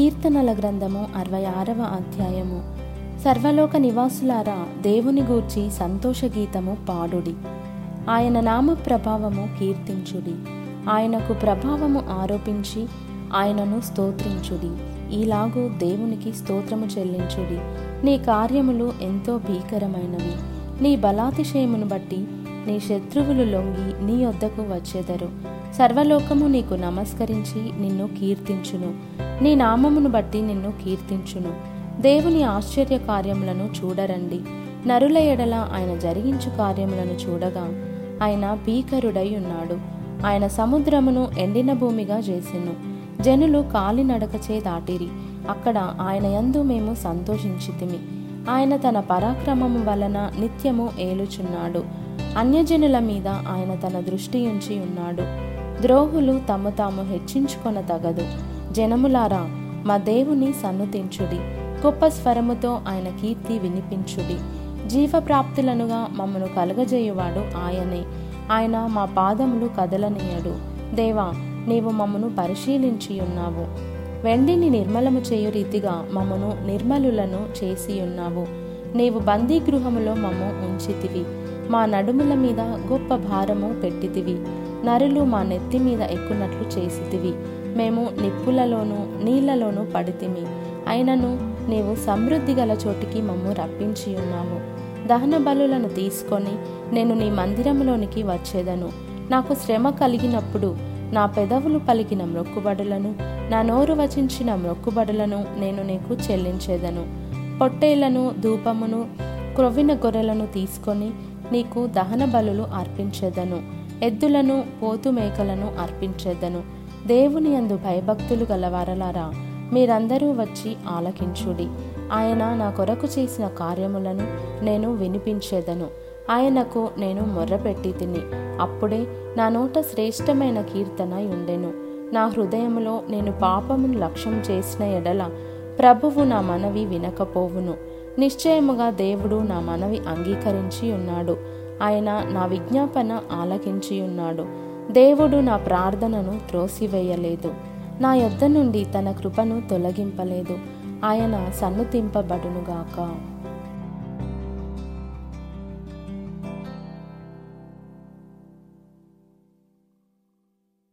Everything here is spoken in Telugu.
కీర్తనల గ్రంథము అరవై ఆరవ అధ్యాయము. సర్వలోక నివాసులారా దేవుని గూర్చి సంతోష గీతము పాడుడి. ఆయన నామ ప్రభావము కీర్తించుడి. ఆయనకు ప్రభావము ఆరోపించి ఆయనను స్తోత్రించుడి. ఈలాగు దేవునికి స్తోత్రము చెల్లించుడి. నీ కార్యములు ఎంతో భీకరమైనవి. నీ బలాతిశయమును బట్టి నీ శత్రువులు లొంగి నీ వద్దకు వచ్చేదరు. సర్వలోకము నీకు నమస్కరించి నిన్ను కీర్తించును. నీ నామమును బట్టి నిన్ను కీర్తించును. దేవుని ఆశ్చర్య కార్యములను చూడరండి. నరుల ఎడల ఆయన జరిగించు కార్యములను చూడగా ఆయన భీకరుడై ఉన్నాడు. ఆయన సముద్రమును ఎండిన భూమిగా చేసెను. జనులు కాలినడకచే దాటిరి. అక్కడ ఆయన యందు మేము సంతోషించితిమి. ఆయన తన పరాక్రమము వలన నిత్యము ఏలుచున్నాడు. అన్యజనుల మీద ఆయన తన దృష్టి ఉంచి ఉన్నాడు. ద్రోహులు తమ తాము హెచ్చించుకొన తగదు జనములారా మా దేవుని సన్నుతించుడి. గొప్ప స్వరముతో ఆయన కీర్తి వినిపించుడి. జీవప్రాప్తులనుగా మమ్మను కలగజేయువాడు ఆయనే. ఆయన మా పాదములు కదలనీయడు. దేవా నీవు మమ్మను పరిశీలించి ఉన్నావు. వెండిని నిర్మలము చేయు రీతిగా మమ్మను నిర్మలులను చేసి ఉన్నావు. నీవు బందీగృహములో మమ్ము ఉంచితివి. మా నడుముల మీద గొప్ప భారము పెట్టితివి. నరులు మా నెత్తి మీద ఎక్కునట్లు చేసితివి. మేము నిప్పులలోనూ నీళ్ళలోనూ పడితిమి. అయినను నీవు సమృద్ధి గల చోటికి మమ్ము రప్పించి ఉన్నావు దహన బలులను తీసుకొని నేను నీ మందిరంలోనికి వచ్చేదను. నాకు శ్రమ కలిగినప్పుడు నా పెదవులు పలికిన మ్రొక్కుబడులను నా నోరు వచించిన మ్రొక్కుబడులను నేను నీకు చెల్లించేదను. పొట్టేళ్ళను ధూపమును క్రొవ్విన గొర్రెలను తీసుకొని నీకు దహన బలులు అర్పించేదను. ఎద్దులను పోతు మేకలను అర్పించేదను. దేవుని అందు భయభక్తులు గలవారలారా మీరందరూ వచ్చి ఆలకించుడి. ఆయన నా కొరకు చేసిన కార్యములను నేను వినిపించేదను. ఆయనకు నేను మొర్రపెట్టి తిని అప్పుడే నా నోట శ్రేష్టమైన కీర్తన ఉండెను. నా హృదయములో నేను పాపమును లక్ష్యం చేసిన ఎడల ప్రభువు నా మనవి వినకపోవును. నిశ్చయముగా దేవుడు నా మనవి అంగీకరించి ఉన్నాడు. ఆయన నా విజ్ఞాపన ఆలకించి ఉన్నాడు. దేవుడు నా ప్రార్థనను త్రోసివేయలేదు. నా యొద్ద నుండి తన కృపను తొలగింపలేదు. ఆయన సన్నుతింపబడునుగాక.